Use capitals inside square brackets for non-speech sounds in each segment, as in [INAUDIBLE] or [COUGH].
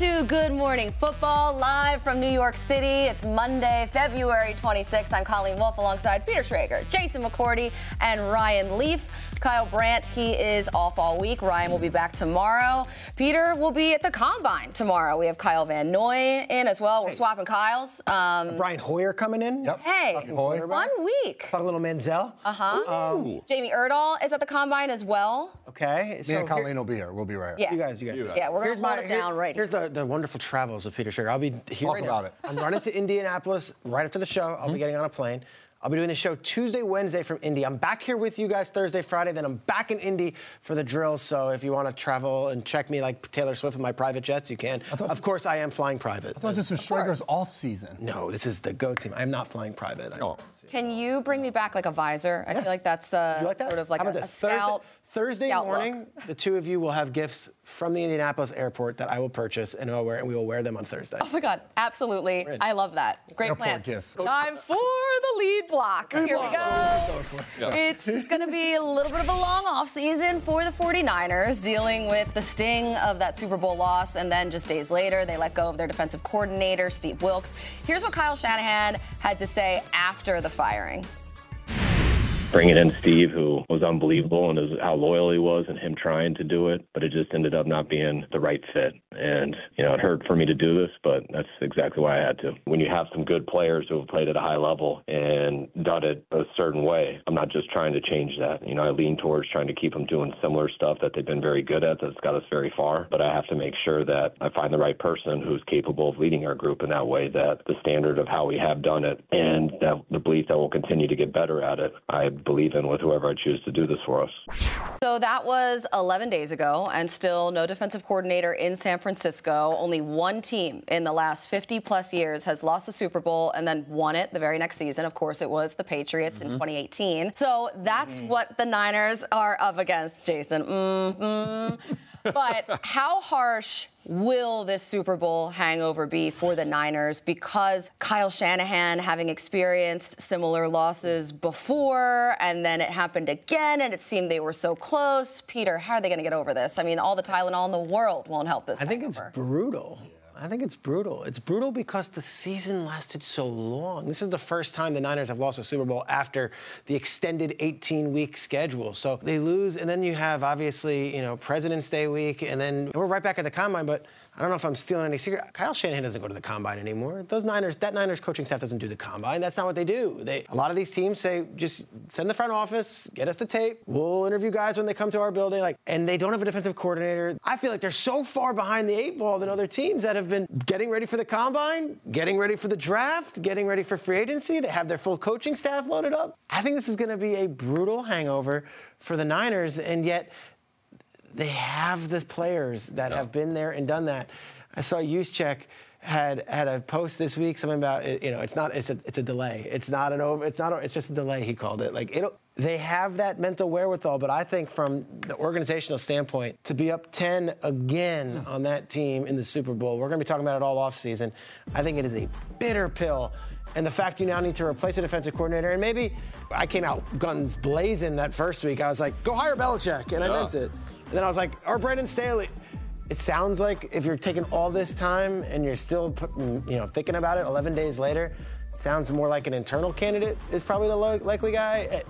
To Good Morning Football, live from New York City. It's Monday, February 26th. I'm Colleen Wolfe alongside Peter Schrager, Jason McCourty, and Ryan Leaf. Kyle Brandt, he is off all week. Ryan will be back tomorrow. Peter will be at the Combine tomorrow. We have Kyle Van Noy in as well. We're swapping Kyles. Um, Brian Hoyer coming in. Yep. hey, Hoyer. fun week. Talk a little Manziel. Uh huh. Jamie Erdahl is at the Combine as well. Okay. Me so and here- Colleen will be here. We'll be right. here. Yeah. You guys, you guys. Yeah, we're gonna hold my- it down here- right Here's the, the wonderful travels of Peter Schrager. I'll be here Talk right about now. it. I'm running to Indianapolis right after the show. I'll be getting on a plane. I'll be doing the show Tuesday, Wednesday from Indy. I'm back here with you guys Thursday, Friday. Then I'm back in Indy for the drills. So if you want to travel and check me like Taylor Swift with my private jets, you can. Of this- course, I am flying private. I thought this was Schrager's off season. no, this is the go team. I'm not flying private. Oh. Can you bring me back like a visor? I Yes. feel like that's uh, like that? sort of like a, a scout. Thursday, Thursday scout look. morning, the two of you will have gifts from the Indianapolis airport that I will purchase and I'll wear, and we will wear them on Thursday. Oh my God, absolutely. I love that. Great Airport plan. gifts. Time for the lead block. Here we block. go. It's going to be a little bit of a long off season for the 49ers, dealing with the sting of that Super Bowl loss. And then just days later, they let go of their defensive coordinator, Steve Wilks. Here's what Kyle Shanahan had to say after the firing. Bringing in Steve, who was unbelievable and how loyal he was, and him trying to do it, but it just ended up not being the right fit. And you know, it hurt for me to do this, but that's exactly why I had to. When you have some good players who have played at a high level and done it a certain way, I'm not just trying to change that. You know, I lean towards trying to keep them doing similar stuff that they've been very good at. That's got us very far. But I have to make sure that I find the right person who's capable of leading our group in that way. That the standard of how we have done it, and that the belief that we'll continue to get better at it, I believe in with whoever I choose to do this for us. So that was 11 days ago, and still no defensive coordinator in San Francisco. Only one team in the last 50 plus years has lost the Super Bowl and then won it the very next season. Of course, it was the Patriots in 2018. So that's what the Niners are up against, Jason. mm but how harsh will this Super Bowl hangover be for the Niners? Because Kyle Shanahan, having experienced similar losses before, and then it happened again, and it seemed they were so close. Peter, how are they going to get over this? I mean, all the Tylenol in the world won't help this. I think it's brutal. I think it's brutal. It's brutal because the season lasted so long. This is the first time the Niners have lost a Super Bowl after the extended 18-week schedule. So they lose, and then you have obviously, you know, President's Day week, and then we're right back at the combine. But I don't know if I'm stealing any secret. Kyle Shanahan doesn't go to the combine anymore. Those Niners, that Niners coaching staff doesn't do the combine. That's not what they do. They, a lot of these teams say, just send the front office, get us the tape. We'll interview guys when they come to our building. Like, and they don't have a defensive coordinator. I feel like they're so far behind the eight ball than other teams that have been getting ready for the combine, getting ready for the draft, getting ready for free agency. They have their full coaching staff loaded up. I think this is going to be a brutal hangover for the Niners, and yet they have the players that have been there and done that. I saw Juszczyk had had a post this week something about you know it's not it's a it's a delay. It's not an over it's not a, it's just a delay he called it. Like it'll they have that mental wherewithal but I think from the organizational standpoint to be up 10 again hmm. on that team in the Super Bowl we're going to be talking about it all off season I think it is a bitter pill. And the fact you now need to replace a defensive coordinator, and maybe I came out guns blazing that first week. I was like, go hire Belichick, and I meant it. And then I was like, or Brandon Staley. It sounds like if you're taking all this time and you're still, you know, thinking about it 11 days later, sounds more like an internal candidate is probably the likely guy. Eh,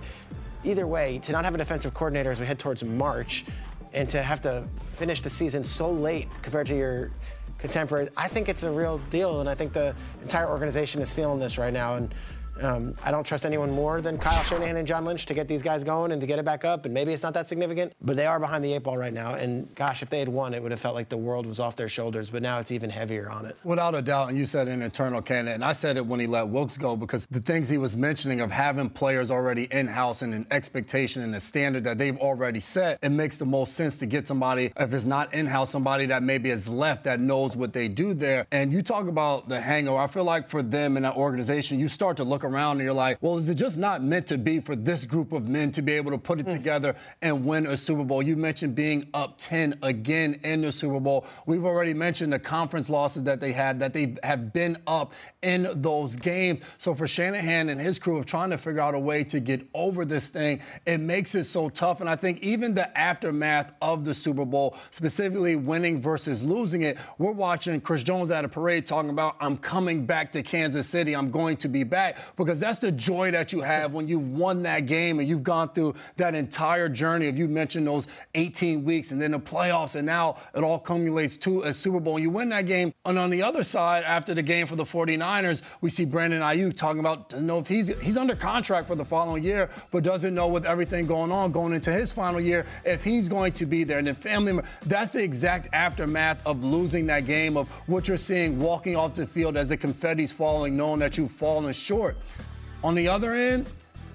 Either way, to not have a defensive coordinator as we head towards March, and to have to finish the season so late compared to your contemporaries, I think it's a real deal, and I think the entire organization is feeling this right now. And Um, I don't trust anyone more than Kyle Shanahan and John Lynch to get these guys going and to get it back up. And maybe it's not that significant, but they are behind the eight ball right now. And gosh, if they had won, it would have felt like the world was off their shoulders. But now it's even heavier on it. Without a doubt, and you said an internal candidate, and I said it when he let Wilks go because the things he was mentioning of having players already in house and an expectation and a standard that they've already set, it makes the most sense to get somebody, if it's not in house, somebody that maybe has left that knows what they do there. And you talk about the hangover. I feel like for them in that organization, you start to look around and you're like, well, is it just not meant to be for this group of men to be able to put it mm. together and win a Super Bowl? You mentioned being up 10 again in the Super Bowl. We've already mentioned the conference losses that they had, that they have been up in those games. So for Shanahan and his crew of trying to figure out a way to get over this thing, it makes it so tough. And I think even the aftermath of the Super Bowl, specifically winning versus losing it, we're watching Chris Jones at a parade talking about, I'm coming back to Kansas City. I'm going to be back because that's the joy that you have when you've won that game and you've gone through that entire journey of you mentioned those 18 weeks and then the playoffs and now it all accumulates to a Super Bowl and you win that game. And on the other side, after the game for the 49ers, we see Brandon Aiyuk talking about to know if he's he's under contract for the following year, but doesn't know with everything going on going into his final year if he's going to be there. And then family, that's the exact aftermath of losing that game of what you're seeing walking off the field as the confetti's falling, knowing that you've fallen short. On the other end,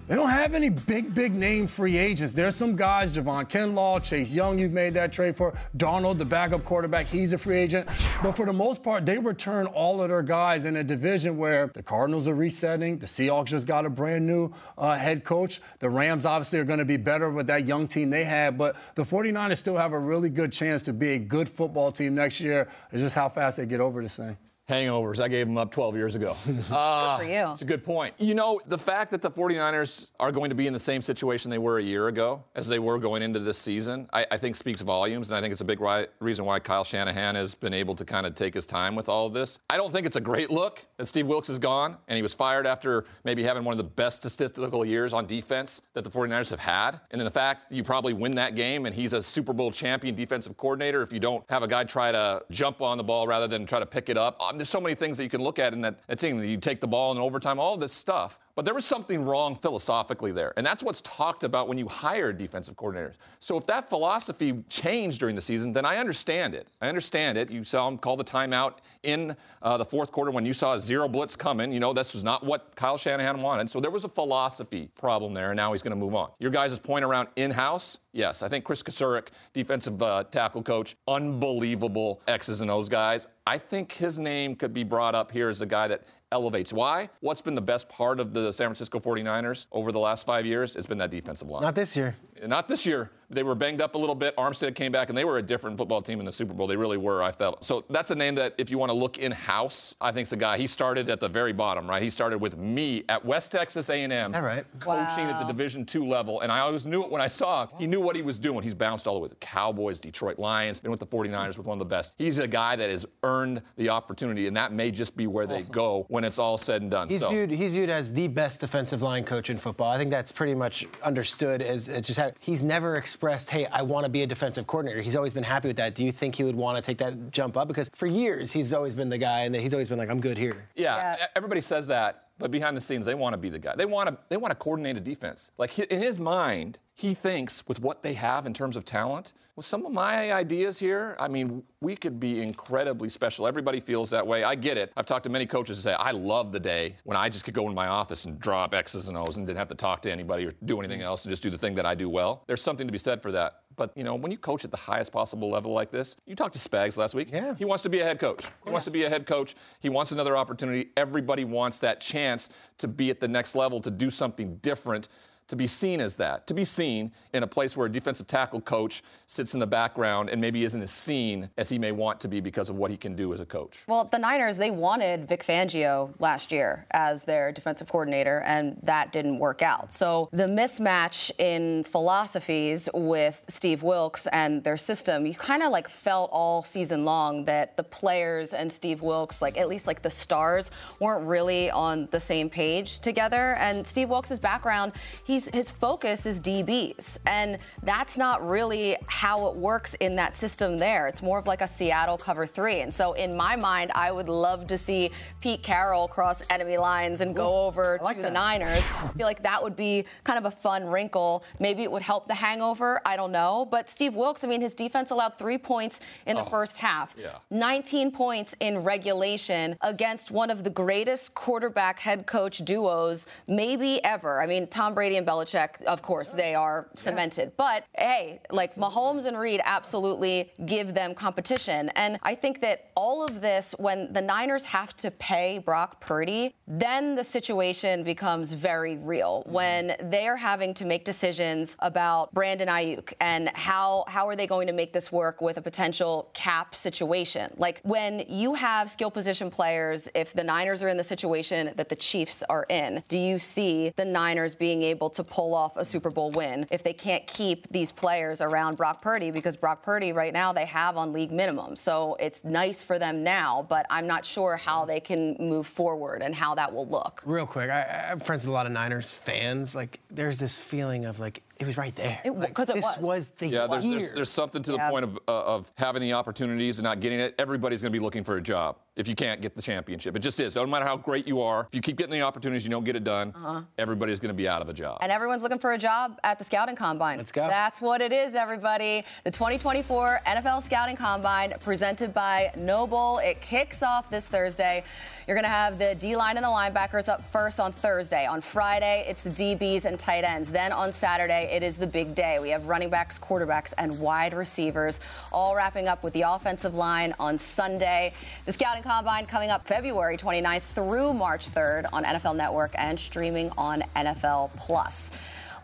they don't have any big, big name free agents. There's some guys, Javon Kinlaw, Chase Young, you've made that trade for. Darnold, the backup quarterback, he's a free agent. But for the most part, they return all of their guys in a division where the Cardinals are resetting. The Seahawks just got a brand new uh, head coach. The Rams obviously are going to be better with that young team they had. But the 49ers still have a really good chance to be a good football team next year. It's just how fast they get over this thing hangovers. I gave them up 12 years ago. [LAUGHS] Uh, good for you. It's a good point. You know, the fact that the 49ers are going to be in the same situation they were a year ago as they were going into this season, I, I think speaks volumes, and I think it's a big ri- reason why Kyle Shanahan has been able to kind of take his time with all of this. I don't think it's a great look that Steve Wilks is gone, and he was fired after maybe having one of the best statistical years on defense that the 49ers have had. And then the fact you probably win that game, and he's a Super Bowl champion defensive coordinator if you don't have a guy try to jump on the ball rather than try to pick it up. Um, there's so many things that you can look at in that, that team. You take the ball in overtime, all this stuff. But there was something wrong philosophically there. And that's what's talked about when you hire defensive coordinators. So if that philosophy changed during the season, then I understand it. I understand it. You saw him call the timeout in uh, the fourth quarter when you saw a zero blitz coming. You know, this was not what Kyle Shanahan wanted. So there was a philosophy problem there, and now he's going to move on. Your guys' point around in house, yes. I think Kris Kocurek, defensive uh, tackle coach, unbelievable X's and O's guys. I think his name could be brought up here as a guy that elevates. Why? What's been the best part of the San Francisco 49ers over the last five years? It's been that defensive line. Not this year. Not this year. They were banged up a little bit. Armstead came back, and they were a different football team in the Super Bowl. They really were, I felt. So that's a name that, if you want to look in house, I think it's a guy. He started at the very bottom, right? He started with me at West Texas A&M, All right. coaching wow. at the Division two level, and I always knew it when I saw him. He knew what he was doing. He's bounced all the way with the Cowboys, Detroit Lions, been with the 49ers with one of the best. He's a guy that has earned the opportunity, and that may just be where awesome. they go when it's all said and done. He's so. viewed he's viewed as the best defensive line coach in football. I think that's pretty much understood as, as just how he's never expressed, hey, I want to be a defensive coordinator. He's always been happy with that. Do you think he would want to take that jump up? Because for years, he's always been the guy, and he's always been like, I'm good here. Yeah, yeah. everybody says that. But behind the scenes, they want to be the guy. They want to. They want to coordinate a defense. Like in his mind, he thinks with what they have in terms of talent, with some of my ideas here, I mean, we could be incredibly special. Everybody feels that way. I get it. I've talked to many coaches who say, I love the day when I just could go in my office and draw up X's and O's and didn't have to talk to anybody or do anything else and just do the thing that I do well. There's something to be said for that. But you know, when you coach at the highest possible level like this, you talked to Spags last week. Yeah. He wants to be a head coach. He wants to be a head coach. He wants another opportunity. Everybody wants that chance to be at the next level, to do something different to be seen as that, to be seen in a place where a defensive tackle coach sits in the background and maybe isn't as seen as he may want to be because of what he can do as a coach. Well, the Niners, they wanted Vic Fangio last year as their defensive coordinator, and that didn't work out. So the mismatch in philosophies with Steve Wilks and their system, you kind of like felt all season long that the players and Steve Wilks, like at least like the stars, weren't really on the same page together. And Steve Wilks' background, he he's his focus is DBs, and that's not really how it works in that system. There, it's more of like a Seattle cover three. And so, in my mind, I would love to see Pete Carroll cross enemy lines and go over like to that. the Niners. I feel like that would be kind of a fun wrinkle. Maybe it would help the hangover. I don't know. But Steve Wilks, I mean, his defense allowed three points in the oh, first half, yeah. 19 points in regulation against one of the greatest quarterback head coach duos maybe ever. I mean, Tom Brady and Belichick, of course, they are cemented. But hey, like absolutely. Mahomes and Reid absolutely give them competition. And I think that all of this, when the Niners have to pay Brock Purdy, then the situation becomes very real. Mm-hmm. When they're having to make decisions about Brandon Aiyuk and how how are they going to make this work with a potential cap situation? Like when you have skill position players, if the Niners are in the situation that the Chiefs are in, do you see the Niners being able to pull off a Super Bowl win if they can't keep these players around Brock Purdy? Because Brock Purdy right now they have on league minimum. So it's nice for them now, but I'm not sure how they can move forward and how that will look. Real quick, I, I'm friends with a lot of Niners fans. Like, there's this feeling of like it was right there. Because like, it this was. was the yeah. There's, there's, there's, something to the yeah. point of, uh, of having the opportunities and not getting it. Everybody's going to be looking for a job if you can't get the championship. It just is. So No matter how great you are, if you keep getting the opportunities, you don't get it done. Uh-huh. Everybody's going to be out of a job. And everyone's looking for a job at the scouting combine. Let's go. That's what it is, everybody. The 2024 NFL Scouting Combine presented by NOBULL. It kicks off this Thursday. You're going to have the D line and the linebackers up first on Thursday. On Friday, it's the DBs and tight ends. Then on Saturday, it is the big day. We have running backs, quarterbacks, and wide receivers, all wrapping up with the offensive line on Sunday. The Scouting Combine coming up February 29th through March 3rd on NFL Network and streaming on NFL Plus.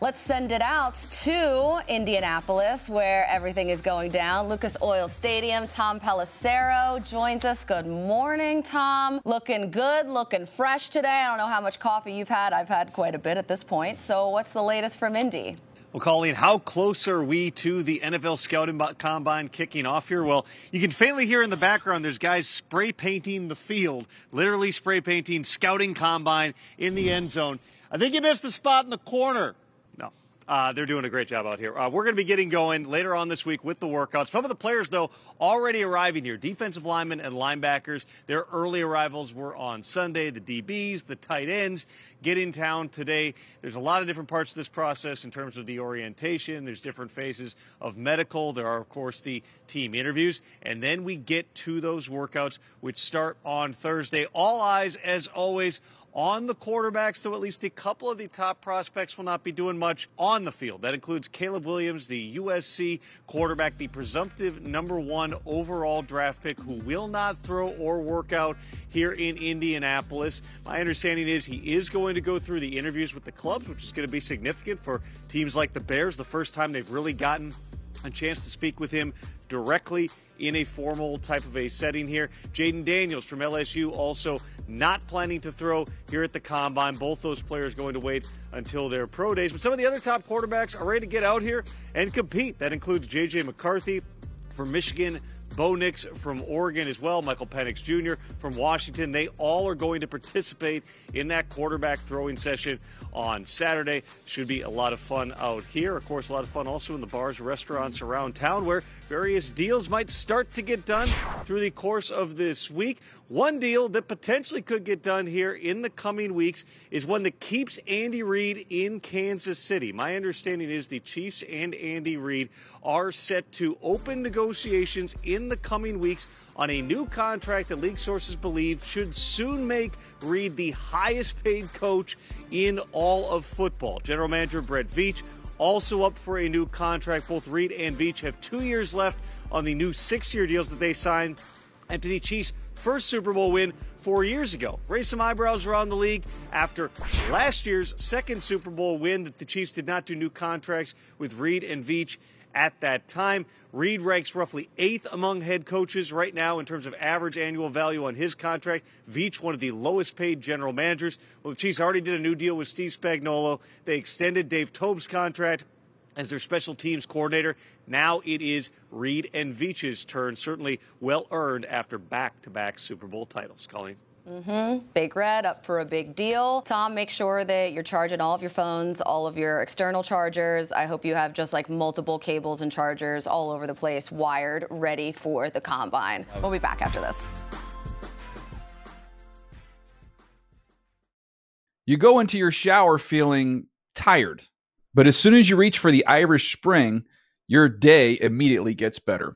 Let's send it out to Indianapolis, where everything is going down. Lucas Oil Stadium. Tom Pelissero joins us. Good morning, Tom. Looking good, looking fresh today. I don't know how much coffee you've had. I've had quite a bit at this point. So, what's the latest from Indy? Well, Colleen, how close are we to the NFL Scouting Combine kicking off here? Well, you can faintly hear in the background there's guys spray painting the field, literally spray painting Scouting Combine in the end zone. I think you missed a spot in the corner. Uh, they're doing a great job out here. Uh, we're going to be getting going later on this week with the workouts. Some of the players, though, already arriving here. Defensive linemen and linebackers. Their early arrivals were on Sunday. The DBs, the tight ends get in town today. There's a lot of different parts of this process in terms of the orientation. There's different phases of medical. There are, of course, the team interviews. And then we get to those workouts, which start on Thursday. All eyes, as always, on the quarterbacks, though at least a couple of the top prospects will not be doing much on the field. That includes Caleb Williams, the USC quarterback, the presumptive number one overall draft pick, who will not throw or work out here in Indianapolis. My understanding is he is going to go through the interviews with the clubs, which is going to be significant for teams like the Bears, the first time they've really gotten a chance to speak with him directly in a formal type of a setting here. Jayden Daniels from LSU also not planning to throw here at the combine. Both those players going to wait until their pro days. But some of the other top quarterbacks are ready to get out here and compete. That includes J.J. McCarthy from Michigan, Bo Nix from Oregon as well, Michael Penix Jr. from Washington. They all are going to participate in that quarterback throwing session on Saturday. Should be a lot of fun out here. Of course, a lot of fun also in the bars, restaurants around town where various deals might start to get done through the course of this week. One deal that potentially could get done here in the coming weeks is one that keeps Andy Reid in Kansas City. My understanding is the Chiefs and Andy Reid are set to open negotiations in the coming weeks on a new contract that league sources believe should soon make Reid the highest paid coach in all of football. General Manager Brett Veach also up for a new contract. Both Reid and Veach have two years left on the new six year deals that they signed. To the Chiefs' first Super Bowl win four years ago. Raised some eyebrows around the league after last year's second Super Bowl win that the Chiefs did not do new contracts with Reid and Veach at that time. Reid ranks roughly eighth among head coaches right now in terms of average annual value on his contract. Veach, one of the lowest paid general managers. Well, the Chiefs already did a new deal with Steve Spagnuolo. They extended Dave Toub's contract as their special teams coordinator. Now it is Reid and Veach's turn, certainly well earned after back to back Super Bowl titles. Colleen. Mm-hmm. Big Red up for a big deal. Tom, make sure that you're charging all of your phones, all of your external chargers. I hope you have just like multiple cables and chargers all over the place, wired, ready for the combine. We'll be back after this. You go into your shower feeling tired, but as soon as you reach for the Irish Spring, your day immediately gets better.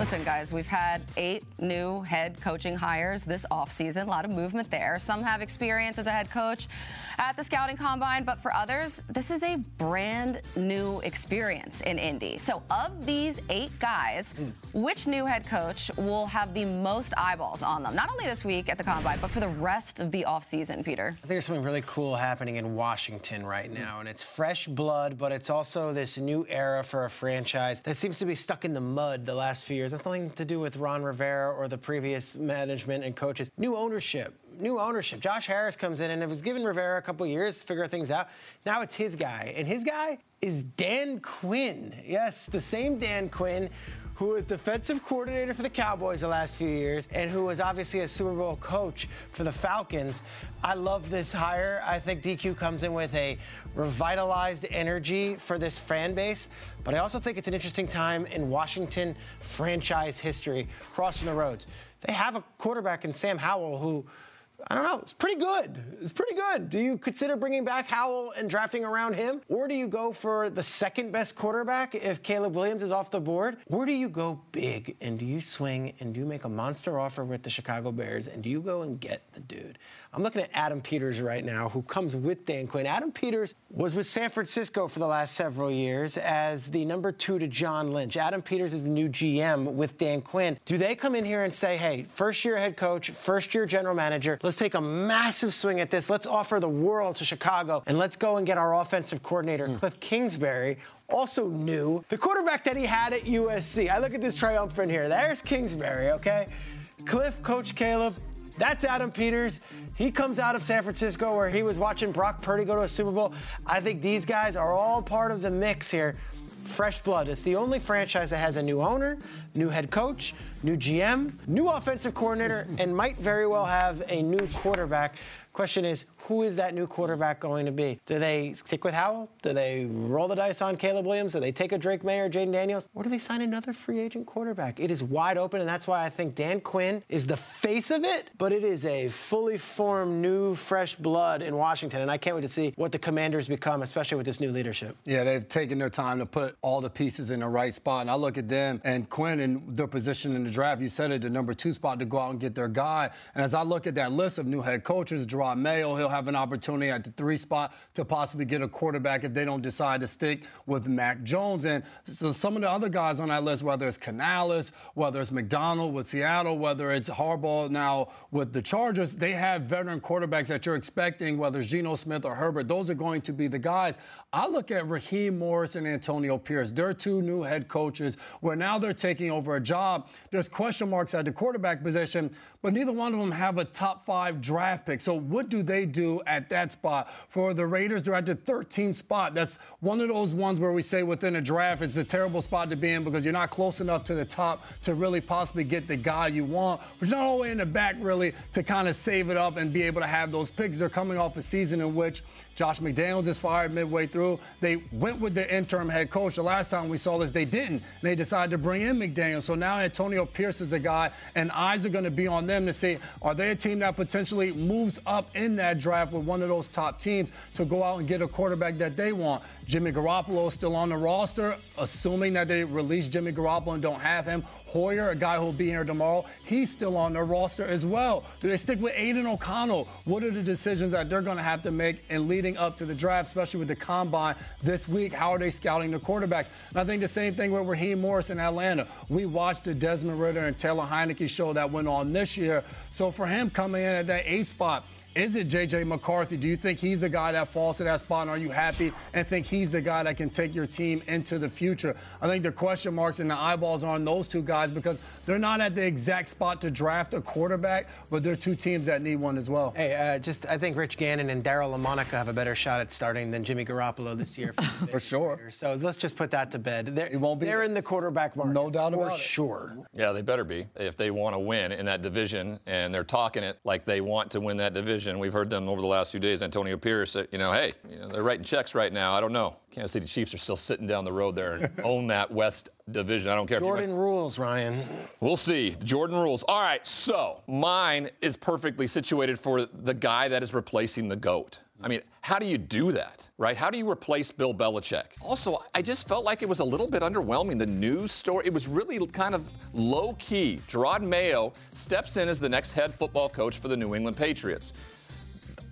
Listen, guys, we've had eight new head coaching hires this offseason. A lot of movement there. Some have experience as a head coach at the scouting combine, but for others, this is a brand new experience in Indy. So, of these eight guys, mm. which new head coach will have the most eyeballs on them? Not only this week at the combine, but for the rest of the offseason, Peter? I think there's something really cool happening in Washington right now, and it's fresh blood, but it's also this new era for a franchise that seems to be stuck in the mud the last few years years. That's nothing to do with Ron Rivera or the previous management and coaches. New ownership. New ownership. Josh Harris comes in and it was given Rivera a couple years to figure things out. Now it's his guy. And his guy is Dan Quinn. Yes, the same Dan Quinn who was defensive coordinator for the Cowboys the last few years and who was obviously a Super Bowl coach for the Falcons. I love this hire. I think DQ comes in with a revitalized energy for this fan base, but I also think it's an interesting time in Washington franchise history, crossing the roads. They have a quarterback in Sam Howell who I don't know. It's pretty good. It's pretty good. Do you consider bringing back Howell and drafting around him? Or do you go for the second best quarterback if Caleb Williams is off the board? Or do you go big and do you swing and do you make a monster offer with the Chicago Bears and do you go and get the dude? I'm looking at Adam Peters right now, who comes with Dan Quinn. Adam Peters was with San Francisco for the last several years as the number two to John Lynch. Adam Peters is the new GM with Dan Quinn. Do they come in here and say, hey, first year head coach, first year general manager, let's take a massive swing at this. Let's offer the world to Chicago and let's go and get our offensive coordinator, mm. Cliff Kingsbury, also new. The quarterback that he had at USC. I look at this triumphant here. There's Kingsbury, okay? Cliff, Coach Caleb, that's Adam Peters. He comes out of San Francisco where he was watching Brock Purdy go to a Super Bowl. I think these guys are all part of the mix here. Fresh blood. It's the only franchise that has a new owner, new head coach, new GM, new offensive coordinator, and might very well have a new quarterback. Question is, who is that new quarterback going to be? Do they stick with Howell? Do they roll the dice on Caleb Williams? Do they take a Drake Maye or Jayden Daniels? Or do they sign another free agent quarterback? It is wide open, and that's why I think Dan Quinn is the face of it, but it is a fully formed, new, fresh blood in Washington, and I can't wait to see what the commanders become, especially with this new leadership. Yeah, they've taken their time to put all the pieces in the right spot, and I look at them and Quinn and their position in the draft. You said it, the number two spot to go out and get their guy. And as I look at that list of new head coaches, Jerod Mayo, he'll have an opportunity at the three spot to possibly get a quarterback if they don't decide to stick with Mac Jones. And so some of the other guys on that list, whether it's Canales, whether it's McDonald with Seattle, whether it's Harbaugh now with the Chargers, they have veteran quarterbacks that you're expecting, whether it's Geno Smith or Herbert. Those are going to be the guys. I look at Raheem Morris and Antonio Pierce. They're two new head coaches where now they're taking over a job. There's question marks at the quarterback position, but neither one of them have a top five draft pick. So what do they do at that spot? For the Raiders, they're at the 13th spot. That's one of those ones where we say within a draft, it's a terrible spot to be in because you're not close enough to the top to really possibly get the guy you want. But you're not all the way in the back really to kind of save it up and be able to have those picks. They're coming off a season in which Josh McDaniels is fired midway through. They went with the interim head coach. The last time we saw this, they didn't. They decided to bring in McDaniels. So now Antonio Pierce is the guy, and eyes are going to be on them to see are they a team that potentially moves up in that draft? Draft with one of those top teams to go out and get a quarterback that they want. Jimmy Garoppolo is still on the roster, assuming that they release Jimmy Garoppolo and don't have him. Hoyer, a guy who'll be here tomorrow, he's still on their roster as well. Do they stick with Aidan O'Connell? What are the decisions that they're going to have to make in leading up to the draft, especially with the combine this week? How are they scouting the quarterbacks? And I think the same thing with Raheem Morris in Atlanta. We watched the Desmond Ridder and Taylor Heinicke show that went on this year. So for him coming in at that A spot, is it J.J. McCarthy? Do you think he's the guy that falls to that spot? And are you happy and think he's the guy that can take your team into the future? I think the question marks and the eyeballs are on those two guys because they're not at the exact spot to draft a quarterback, but they're two teams that need one as well. Hey, uh, just I think Rich Gannon and Daryle Lamonica have a better shot at starting than Jimmy Garoppolo this year. [LAUGHS] For sure. So let's just put that to bed. They're, It won't be- they're in the quarterback market. No doubt for about it. sure. Yeah, they better be if they want to win in that division, and they're talking it like they want to win that division. We've heard them over the last few days. Antonio Pierce, said, you know, hey, you know, they're writing checks right now. I don't know. Kansas City Chiefs are still sitting down the road there and [LAUGHS] own that West division. I don't care. if you Jordan rules, Ryan. We'll see. Jordan rules. All right, so mine is perfectly situated for the guy that is replacing the GOAT. I mean, how do you do that, right? How do you replace Bill Belichick? Also, I just felt like it was a little bit underwhelming. The news story, it was really kind of low key. Jerod Mayo steps in as the next head football coach for the New England Patriots.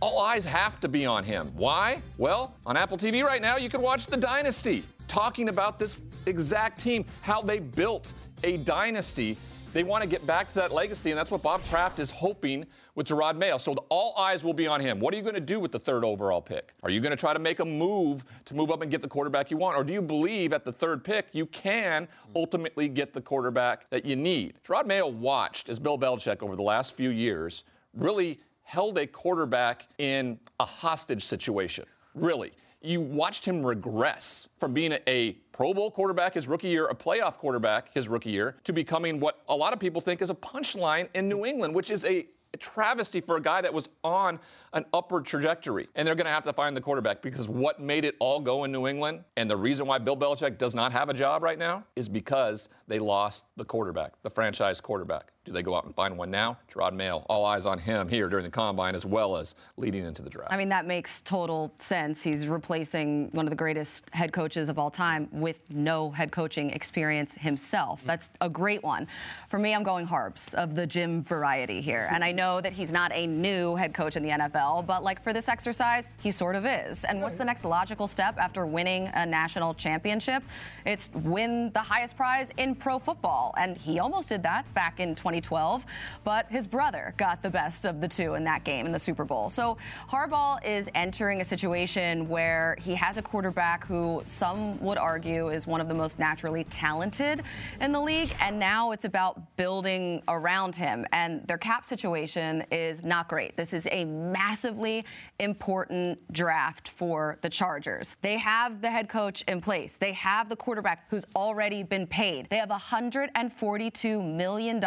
All eyes have to be on him. Why? Well, on Apple TV right now, you can watch The Dynasty, talking about this exact team, how they built a dynasty. They want to get back to that legacy, and that's what Bob Kraft is hoping with Jerod Mayo. So all eyes will be on him. What are you going to do with the third overall pick? Are you going to try to make a move to move up and get the quarterback you want? Or do you believe at the third pick you can ultimately get the quarterback that you need? Jerod Mayo watched as Bill Belichick over the last few years really held a quarterback in a hostage situation. Really. You watched him regress from being a, Pro Bowl quarterback his rookie year, a playoff quarterback his rookie year, to becoming what a lot of people think is a punchline in New England, which is a travesty for a guy that was on an upward trajectory. And they're going to have to find the quarterback because what made it all go in New England and the reason why Bill Belichick does not have a job right now is because they lost the quarterback, the franchise quarterback. Do they go out and find one now? Jerod Mayo, all eyes on him here during the combine as well as leading into the draft. I mean, that makes total sense. He's replacing one of the greatest head coaches of all time with no head coaching experience himself. That's a great one. For me, I'm going Harps of the Jim variety here. And I know that he's not a new head coach in the NFL, but like for this exercise, he sort of is. And what's the next logical step after winning a national championship? It's win the highest prize in pro football. And he almost did that back in 2012, but his brother got the best of the two in that game in the Super Bowl. So Harbaugh is entering a situation where he has a quarterback who some would argue is one of the most naturally talented in the league, and now it's about building around him. And their cap situation is not great. This is a massively important draft for the Chargers. They have the head coach in place. They have the quarterback who's already been paid. They have $142 million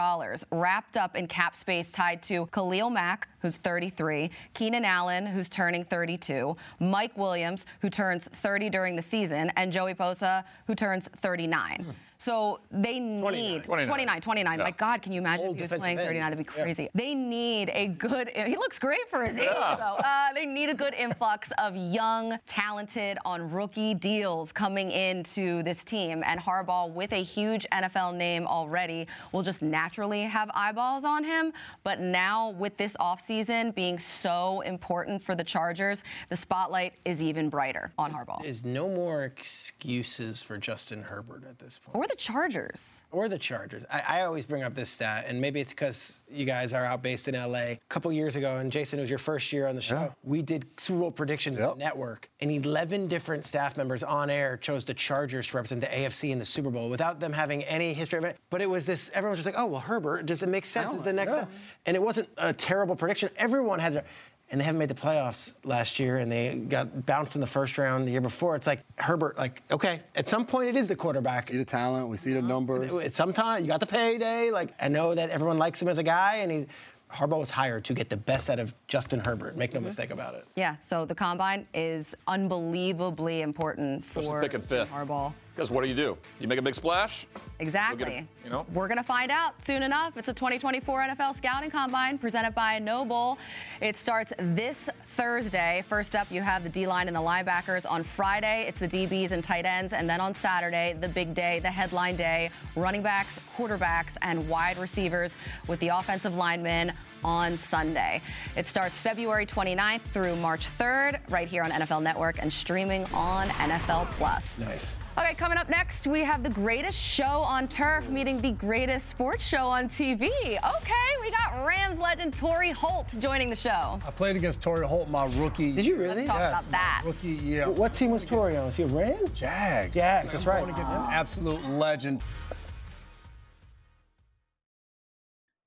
wrapped up in cap space tied to Khalil Mack, who's 33, Keenan Allen, who's turning 32, Mike Williams, who turns 30 during the season, and Joey Bosa, who turns 39. So they need 29. 29, 29. Yeah. My God, can you imagine Old if he was playing end. 39? That'd be crazy. They need a good. He looks great for his age, though. Uh, they need a good influx of young, talented, on rookie deals coming into this team. And Harbaugh, with a huge NFL name already, will just naturally have eyeballs on him. But now, with this offseason being so important for the Chargers, the spotlight is even brighter on Harbaugh. There's no more excuses for Justin Herbert at this point. Or the Chargers. or the Chargers. I, I always bring up this stat, and maybe it's because you guys are out based in LA. A couple years ago, and Jason, it was your first year on the show. We did Super Bowl predictions on Yep. the network, and 11 different staff members on air chose the Chargers to represent the AFC in the Super Bowl without them having any history of it. But it was this. Everyone was just like, "Oh well, Herbert. Does it make sense? Is the next." yeah. And it wasn't a terrible prediction. Everyone had. Their, and they haven't made the playoffs last year, and they got bounced in the first round the year before. It's like Herbert, like okay, at some point it is the quarterback. See the talent, we see the numbers. At some time, you got the payday. Like I know that everyone likes him as a guy, and he Harbaugh was hired to get the best out of Justin Herbert. Make no mm-hmm. mistake about it. Yeah, so the combine is unbelievably important Especially for picking fifth. Harbaugh. Because what do you do? You make a big splash? Exactly. You know? We're going to find out soon enough. It's a 2024 NFL Scouting Combine presented by NOBULL. It starts this Thursday. First up, you have the D line and the linebackers. On Friday, it's the DBs and tight ends. And then on Saturday, the big day, the headline day, running backs, quarterbacks, and wide receivers with the offensive linemen on Sunday. It starts February 29th through March 3rd, right here on NFL Network and streaming on NFL Plus. Nice. Okay, coming up next, we have the greatest show on turf meeting the greatest sports show on TV. Okay, we got Rams legend Torry Holt joining the show. I played against Torry Holt my rookie. Did you really? Let's talk Yes, about that. Rookie, yeah. What team was Torry on? Was he a Ram? Jag. Jags, that's I'm right. going against an absolute legend.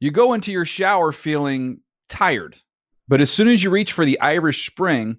You go into your shower feeling tired, but as soon as you reach for the Irish Spring,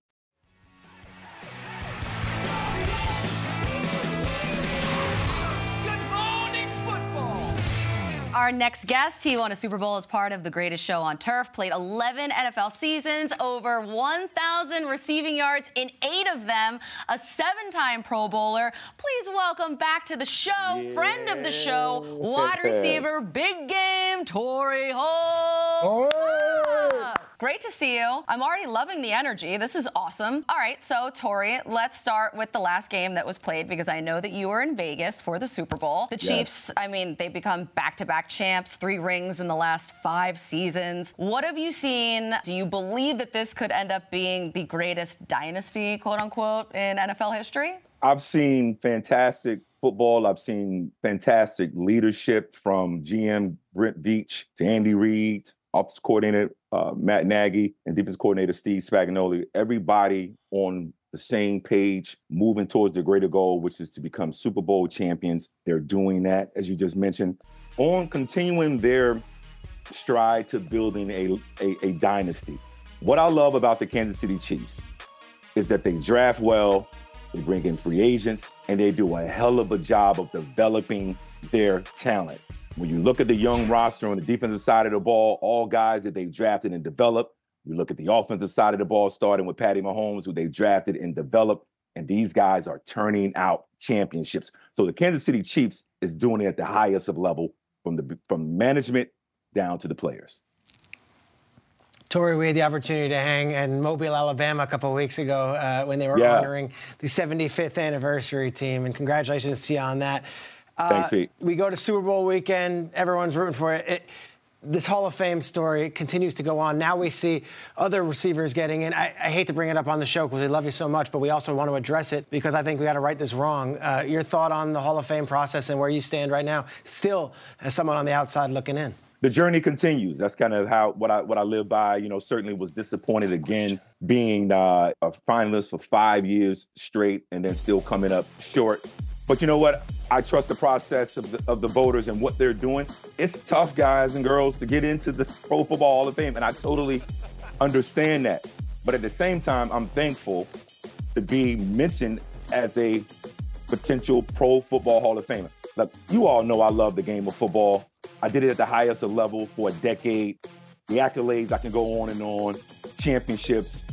Our next guest, he won a Super Bowl as part of the greatest show on turf, played 11 NFL seasons, over 1,000 receiving yards in eight of them, a seven time Pro Bowler. Please welcome back to the show, friend of the show, wide receiver, big game, Torry Holt. Ah, Great to see you. I'm already loving the energy. This is awesome. All right, so Torry, let's start with the last game that was played because I know that you were in Vegas for the Super Bowl. The Chiefs, I mean, they've become back-to-back champs, three rings in the last five seasons. What have you seen? Do you believe that this could end up being the greatest dynasty, quote unquote, in NFL history? I've seen fantastic football. I've seen fantastic leadership from GM Brent Veach to Andy Reid, ops coordinator uh, Matt Nagy, and defense coordinator Steve Spagnuolo. Everybody on the same page, moving towards the greater goal, which is to become Super Bowl champions. They're doing that, as you just mentioned, on continuing their stride to building a, a, a dynasty. What I love about the Kansas City Chiefs is that they draft well, they bring in free agents, and they do a hell of a job of developing their talent. When you look at the young roster on the defensive side of the ball, all guys that they've drafted and developed. You look at the offensive side of the ball, starting with Patty Mahomes, who they've drafted and developed, and these guys are turning out championships. So the Kansas City Chiefs is doing it at the highest of level from the from management down to the players. Torry, we had the opportunity to hang in Mobile, Alabama a couple of weeks ago uh, when they were Yeah. honoring the 75th anniversary team, and congratulations to you on that. Uh, Thanks, Pete. We go to Super Bowl weekend. Everyone's rooting for it. it this Hall of Fame story continues to go on. Now we see other receivers getting in. I, I hate to bring it up on the show because we love you so much, but we also want to address it because I think we got to right this wrong. Uh, your thought on the Hall of Fame process and where you stand right now, still as someone on the outside looking in. the journey continues. That's kind of how what I what I live by. You know, certainly was disappointed again being uh, a finalist for five years straight and then still coming up short. But you know what? I trust the process of the, of the voters and what they're doing. It's tough, guys and girls, to get into the Pro Football Hall of Fame, and I totally understand that. But at the same time, I'm thankful to be mentioned as a potential Pro Football Hall of Famer. Look, you all know I love the game of football. I did it at the highest of level for a decade. The accolades I can go on and on, championships,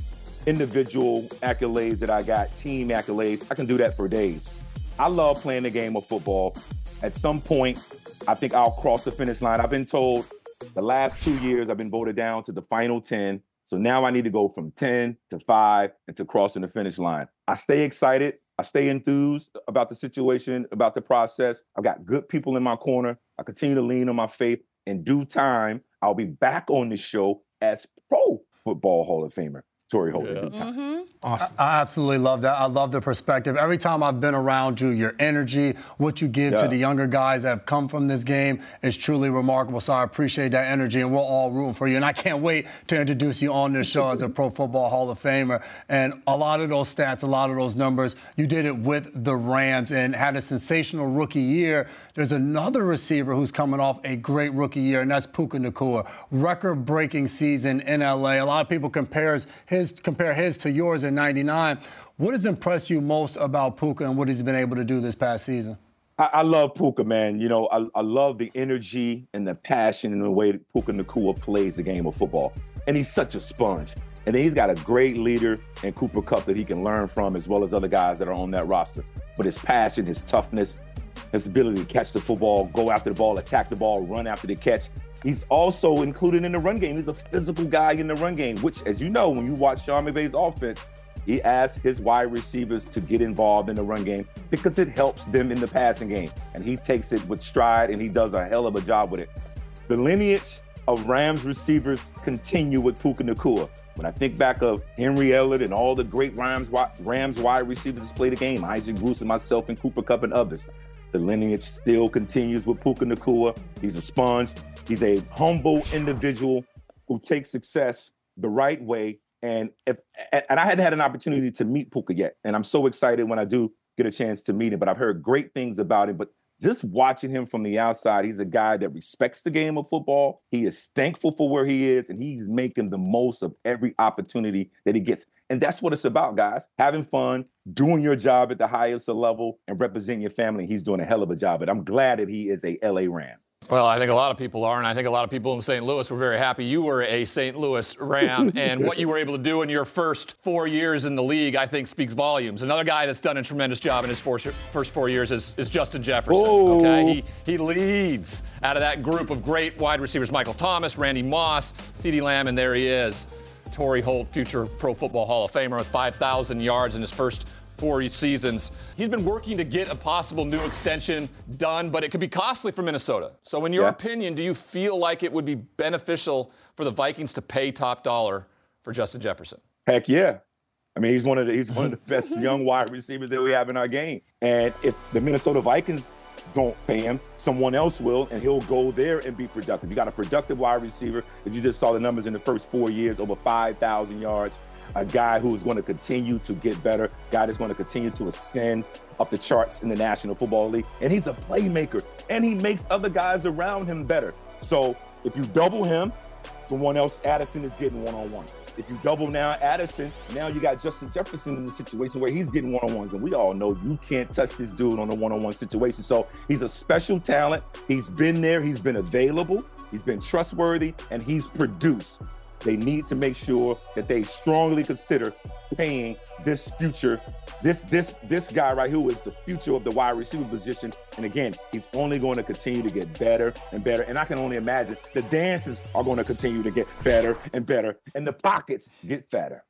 individual accolades that I got, team accolades. I can do that for days. I love playing the game of football. At some point, I think I'll cross the finish line. I've been told the last two years I've been voted down to the final 10. So now I need to go from 10 to 5 and to crossing the finish line. I stay excited. I stay enthused about the situation, about the process. I've got good people in my corner. I continue to lean on my faith. In due time, I'll be back on the show as Pro Football Hall of Famer. Torry Holt yeah. in due time. Mm-hmm. Awesome. I, I, absolutely love that. I love the perspective. Every time I've been around you, your energy, what you give yeah. to the younger guys that have come from this game is truly remarkable. So I appreciate that energy, and we're all rooting for you. And I can't wait to introduce you on this show as a Pro Football Hall of Famer. And a lot of those stats, a lot of those numbers, you did it with the Rams and had a sensational rookie year. There's another receiver who's coming off a great rookie year, and that's Puka Nacua. Record-breaking season in LA. A lot of people compares his compare his to yours in '99. What has impressed you most about Puka and what he's been able to do this past season? I, I love Puka, man. You know, I, I, love the energy and the passion and the way that Puka Nacua plays the game of football. And he's such a sponge. And then he's got a great leader in Cooper Kupp that he can learn from, as well as other guys that are on that roster. But his passion, his toughness, his ability to catch the football, go after the ball, attack the ball, run after the catch. He's also included in the run game. He's a physical guy in the run game, which, as you know, when you watch Sean McVay's offense, he asks his wide receivers to get involved in the run game because it helps them in the passing game. And he takes it with stride and he does a hell of a job with it. The lineage of Rams receivers continue with Puka Nacua. When I think back of Henry Ellard and all the great Rams, Rams wide receivers that played the game, Isaac Bruce and myself and Cooper Kupp and others, the lineage still continues with Puka Nacua. He's a sponge. He's a humble individual who takes success the right way. And if and I hadn't had an opportunity to meet Puka yet, and I'm so excited when I do get a chance to meet him. But I've heard great things about him. But just watching him from the outside, he's a guy that respects the game of football. He is thankful for where he is, and he's making the most of every opportunity that he gets. And that's what it's about, guys. Having fun, doing your job at the highest level, and representing your family. He's doing a hell of a job. But I'm glad that he is a LA Ram. Well, I think a lot of people are, and I think a lot of people in St. Louis were very happy you were a St. Louis Ram, [LAUGHS] and what you were able to do in your first four years in the league, I think, speaks volumes. Another guy that's done a tremendous job in his four, first four years is, is Justin Jefferson. Oh. Okay, he he leads out of that group of great wide receivers: Michael Thomas, Randy Moss, CeeDee Lamb, and there he is, Torry Holt, future Pro Football Hall of Famer with 5,000 yards in his first four seasons. He's been working to get a possible new extension done, but it could be costly for Minnesota. So, in your yeah. opinion, do you feel like it would be beneficial for the Vikings to pay top dollar for Justin Jefferson? Heck yeah. I mean, he's one of the he's one of the [LAUGHS] best young wide receivers that we have in our game. And if the Minnesota Vikings don't pay him, someone else will, and he'll go there and be productive. You got a productive wide receiver. If you just saw the numbers in the first four years, over 5,000 yards, a guy who is going to continue to get better, guy that's going to continue to ascend up the charts in the National Football League. And he's a playmaker, and he makes other guys around him better. So if you double him, someone else, Addison is getting one on one. If you double now Addison, now you got Justin Jefferson in the situation where he's getting one on ones. And we all know you can't touch this dude on a one on one situation. So he's a special talent. He's been there, he's been available, he's been trustworthy, and he's produced they need to make sure that they strongly consider paying this future, this this this guy right here is the future of the wide receiver position. And again, he's only going to continue to get better and better. And I can only imagine the dances are going to continue to get better and better, and the pockets get fatter.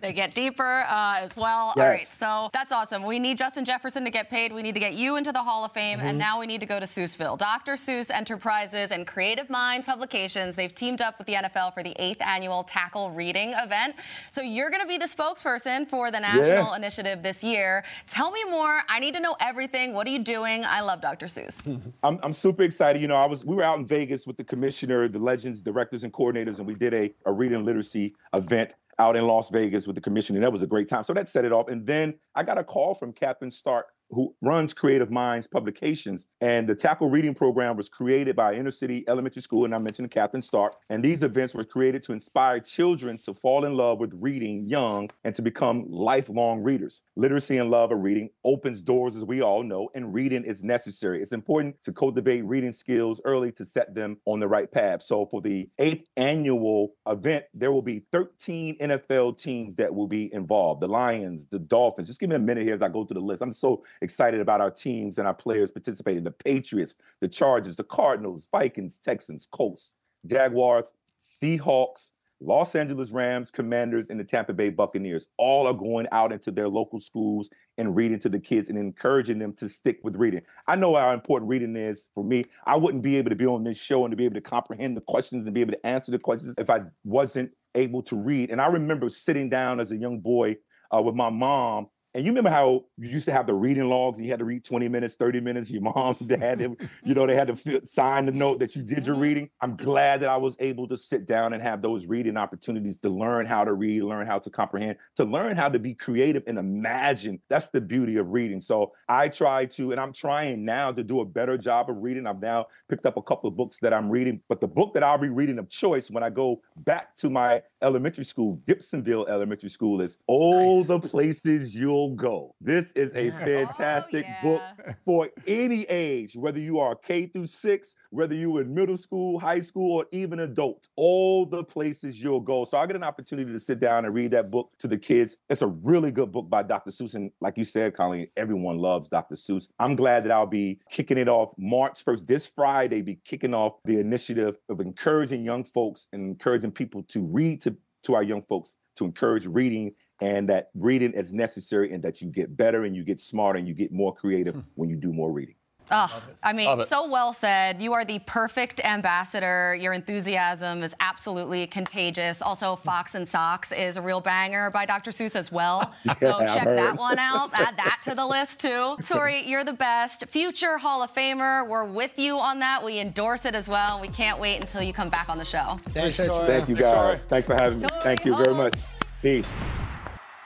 They get deeper uh, as well. Yes. All right, so that's awesome. We need Justin Jefferson to get paid. We need to get you into the Hall of Fame, mm-hmm. and now we need to go to Seussville. Dr. Seuss Enterprises and Creative Minds Publications, they've teamed up with the NFL for the eighth annual Tackle Reading event. So you're going to be the spokesperson for the national yeah. initiative this year. Tell me more. I need to know everything. What are you doing? I love Dr. Seuss. [LAUGHS] I'm, I'm super excited. You know, I was we were out in Vegas with the commissioner, the legends, directors, and coordinators, and we did a, a reading literacy event out in Las Vegas with the commission, and that was a great time. So that set it off. And then I got a call from Kathryn Starke who runs Creative Minds Publications. And the Tackle Reading Program was created by Inner City Elementary School, and I mentioned Kathryn Starke. And these events were created to inspire children to fall in love with reading young and to become lifelong readers. Literacy and love of reading opens doors, as we all know, and reading is necessary. It's important to cultivate reading skills early to set them on the right path. So for the eighth annual event, there will be 13 NFL teams that will be involved. The Lions, the Dolphins. Just give me a minute here as I go through the list. I'm so excited about our teams and our players participating. The Patriots, the Chargers, the Cardinals, Vikings, Texans, Colts, Jaguars, Seahawks, Los Angeles Rams, Commanders, and the Tampa Bay Buccaneers all are going out into their local schools and reading to the kids and encouraging them to stick with reading. I know how important reading is for me. I wouldn't be able to be on this show and to be able to comprehend the questions and be able to answer the questions if I wasn't able to read. And I remember sitting down as a young boy uh, with my mom and you remember how you used to have the reading logs and you had to read 20 minutes, 30 minutes. Your mom, [LAUGHS] dad, you know, they had to sign the note that you did your mm-hmm. reading. I'm glad that I was able to sit down and have those reading opportunities to learn how to read, learn how to comprehend, to learn how to be creative and imagine. That's the beauty of reading. So I try to, and I'm trying now to do a better job of reading. I've now picked up a couple of books that I'm reading, but the book that I'll be reading of choice when I go back to my elementary school, Gibsonville Elementary School, is All nice. the Places You'll Go. This is a oh, fantastic oh, yeah. book for any age, whether you are K through six, whether you're in middle school, high school, or even adult. All the places you'll go. So I get an opportunity to sit down and read that book to the kids. It's a really good book by Dr. Seuss. And like you said, Colleen, everyone loves Dr. Seuss. I'm glad that I'll be kicking it off March 1st, this Friday, be kicking off the initiative of encouraging young folks and encouraging people to read to to our young folks to encourage reading and that reading is necessary and that you get better and you get smarter and you get more creative hmm. when you do more reading. Oh, I mean, so well said. You are the perfect ambassador. Your enthusiasm is absolutely contagious. Also, Fox and Socks is a real banger by Dr. Seuss as well. [LAUGHS] yeah, so check that one out. Add that to the list too. [LAUGHS] Torry, you're the best. Future Hall of Famer. We're with you on that. We endorse it as well. We can't wait until you come back on the show. Thanks, Torry. Thank you, guys. Thanks for having me. Thank you very much. Peace.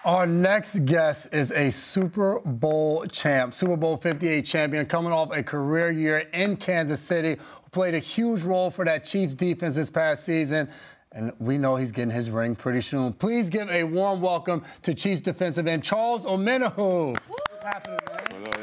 Our next guest is a Super Bowl champ, Super Bowl 58 champion, coming off a career year in Kansas City, who played a huge role for that Chiefs defense this past season. And we know he's getting his ring pretty soon. Please give a warm welcome to Chiefs defensive end Charles Omenihu. What's happening, man?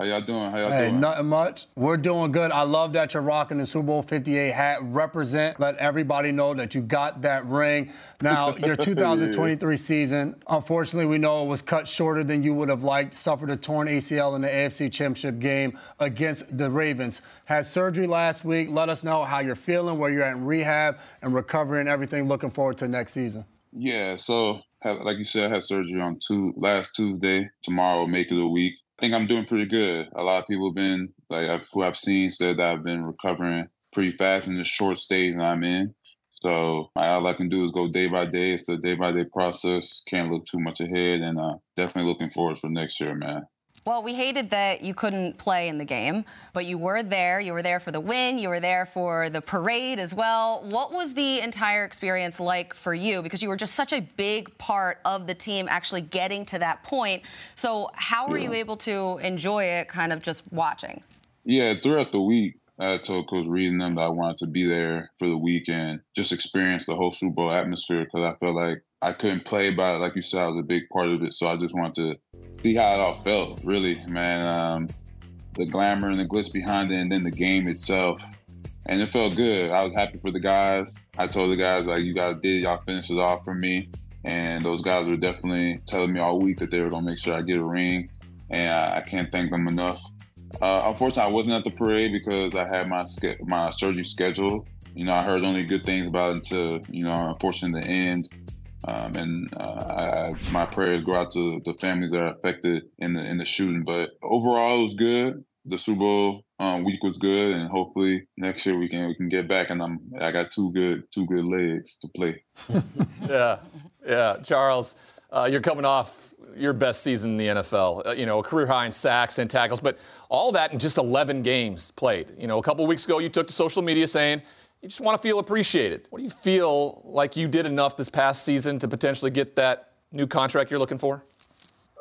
What up, y'all? How y'all doing? How y'all hey, doing? nothing much. We're doing good. I love that you're rocking the Super Bowl 58 hat. Represent. Let everybody know that you got that ring. Now, [LAUGHS] your 2023 yeah. season, unfortunately, we know it was cut shorter than you would have liked. Suffered a torn ACL in the AFC Championship game against the Ravens. Had surgery last week. Let us know how you're feeling, where you're at in rehab and recovering, everything. Looking forward to next season. Yeah, so like you said, I had surgery on two last Tuesday. Tomorrow make it a week think I'm doing pretty good. A lot of people have been like who I've seen said that I've been recovering pretty fast in the short stage that I'm in. So all I can do is go day by day. It's a day by day process. Can't look too much ahead, and uh, definitely looking forward for next year, man. Well, we hated that you couldn't play in the game, but you were there. You were there for the win. You were there for the parade as well. What was the entire experience like for you? Because you were just such a big part of the team actually getting to that point. So, how were yeah. you able to enjoy it kind of just watching? Yeah, throughout the week, I told Coach Reid and them that I wanted to be there for the weekend, just experience the whole Super Bowl atmosphere because I felt like I couldn't play, but like you said, I was a big part of it. So I just wanted to see how it all felt, really, man. Um, the glamour and the glitz behind it, and then the game itself. And it felt good. I was happy for the guys. I told the guys, like, you guys did, y'all finished it off for me. And those guys were definitely telling me all week that they were going to make sure I get a ring. And I, I can't thank them enough. Uh, unfortunately, I wasn't at the parade because I had my my surgery scheduled. You know, I heard only good things about it until you know, unfortunately, the end. Um, and uh, I, my prayers go out to the families that are affected in the in the shooting. But overall, it was good. The Super Bowl um, week was good, and hopefully next year we can we can get back. And I'm I got two good two good legs to play. [LAUGHS] yeah, yeah, Charles, uh, you're coming off your best season in the NFL. Uh, you know, a career high in sacks and tackles, but all that in just 11 games played. You know, a couple weeks ago, you took to social media saying you just want to feel appreciated. What do you feel like you did enough this past season to potentially get that new contract you're looking for?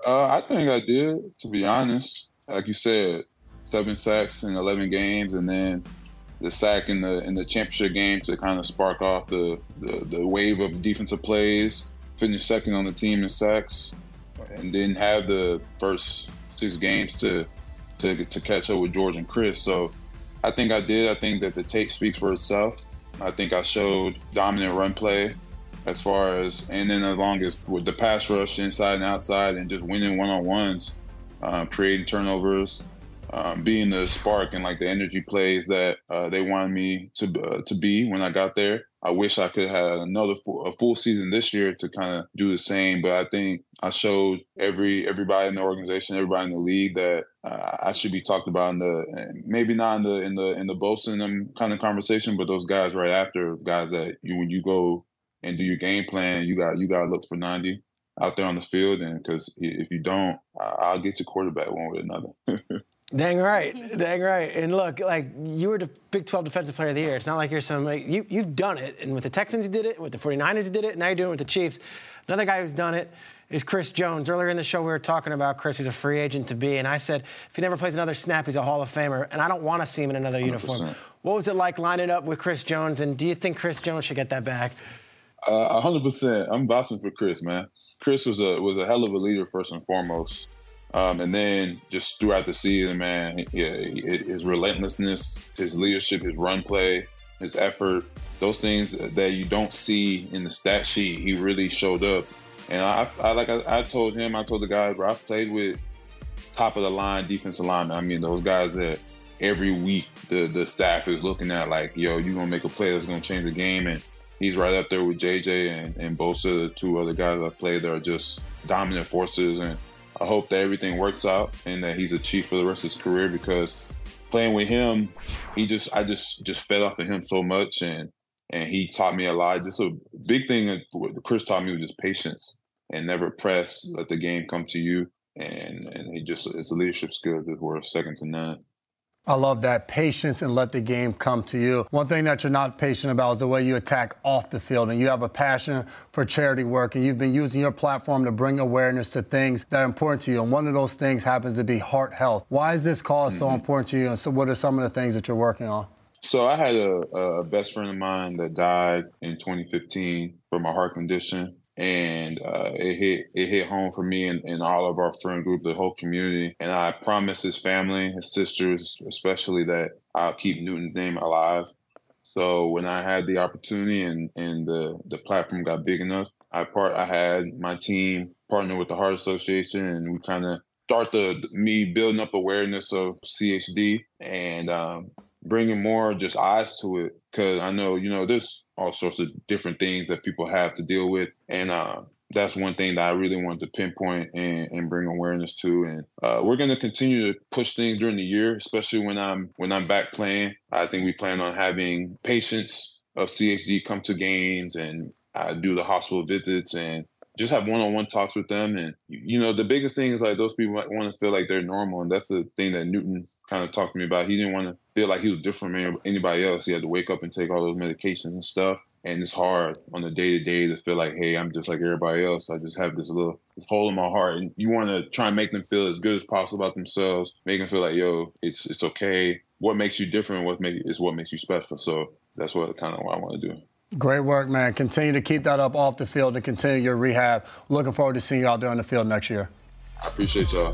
Uh, I think I did, to be honest. Like you said, seven sacks in 11 games, and then the sack in the in the championship game to kind of spark off the, the, the wave of defensive plays. Finished second on the team in sacks and didn't have the first six games to to to catch up with George and Chris. So I think I did. I think that the tape speaks for itself. I think I showed dominant run play as far as and then as long as with the pass rush inside and outside and just winning one on ones, uh, creating turnovers, um, being the spark and like the energy plays that uh, they wanted me to uh, to be when I got there. I wish I could have another full, a full season this year to kind of do the same, but I think I showed every everybody in the organization, everybody in the league that uh, I should be talked about in the maybe not in the in the in the Bosa kind of conversation, but those guys right after guys that you when you go and do your game plan, you got you got to look for 90 out there on the field, and because if you don't, I'll get your quarterback one way or another. [LAUGHS] Dang right, dang right. And look, like you were the Big 12 Defensive Player of the Year. It's not like you're some like you you've done it. And with the Texans you did it, with the 49ers you did it, now you're doing it with the Chiefs. Another guy who's done it is Chris Jones. Earlier in the show we were talking about Chris, who's a free agent to be, and I said if he never plays another snap, he's a Hall of Famer, and I don't want to see him in another 100%. uniform. What was it like lining up with Chris Jones, and do you think Chris Jones should get that back? Uh, hundred percent. I'm bossing for Chris, man. Chris was a was a hell of a leader first and foremost. Um, and then just throughout the season, man, yeah, his relentlessness, his leadership, his run play, his effort, those things that you don't see in the stat sheet, he really showed up. And I, I like I, I, told him, I told the guys, bro, I played with top of the line defensive linemen. I mean, those guys that every week the the staff is looking at like, yo, you're gonna make a play that's gonna change the game, and he's right up there with JJ and, and Bosa, the two other guys I played that are just dominant forces and I hope that everything works out and that he's a chief for the rest of his career because playing with him, he just I just just fed off of him so much and and he taught me a lot. Just a big thing that Chris taught me was just patience and never press, let the game come to you. And and he just his leadership skills that were second to none. I love that patience and let the game come to you. One thing that you're not patient about is the way you attack off the field. And you have a passion for charity work, and you've been using your platform to bring awareness to things that are important to you. And one of those things happens to be heart health. Why is this because mm-hmm. so important to you? And so, what are some of the things that you're working on? So, I had a, a best friend of mine that died in 2015 from a heart condition and uh, it hit it hit home for me and, and, all of our friend group, the whole community. And I promised his family, his sisters, especially that I'll keep Newton's name alive. So when I had the opportunity and, and the the platform got big enough, I part I had my team partner with the Heart Association, and we kind of start the me building up awareness of CHD and um, bringing more just eyes to it because I know you know there's all sorts of different things that people have to deal with, and uh, that's one thing that I really wanted to pinpoint and, and bring awareness to. And uh, we're going to continue to push things during the year, especially when I'm when I'm back playing. I think we plan on having patients of CHD come to games and uh, do the hospital visits and just have one-on-one talks with them. And you know, the biggest thing is like those people might want to feel like they're normal, and that's the thing that Newton kind of talked to me about. He didn't want to feel like he was different from anybody else. He had to wake up and take all those medications and stuff. And it's hard on the day to day to feel like, hey, I'm just like everybody else. I just have this little this hole in my heart, and you want to try and make them feel as good as possible about themselves, make them feel like, yo, it's it's okay. What makes you different? What make is what makes you special. So that's what kind of what I want to do. Great work, man. Continue to keep that up off the field and continue your rehab. Looking forward to seeing you out there on the field next year. I appreciate y'all.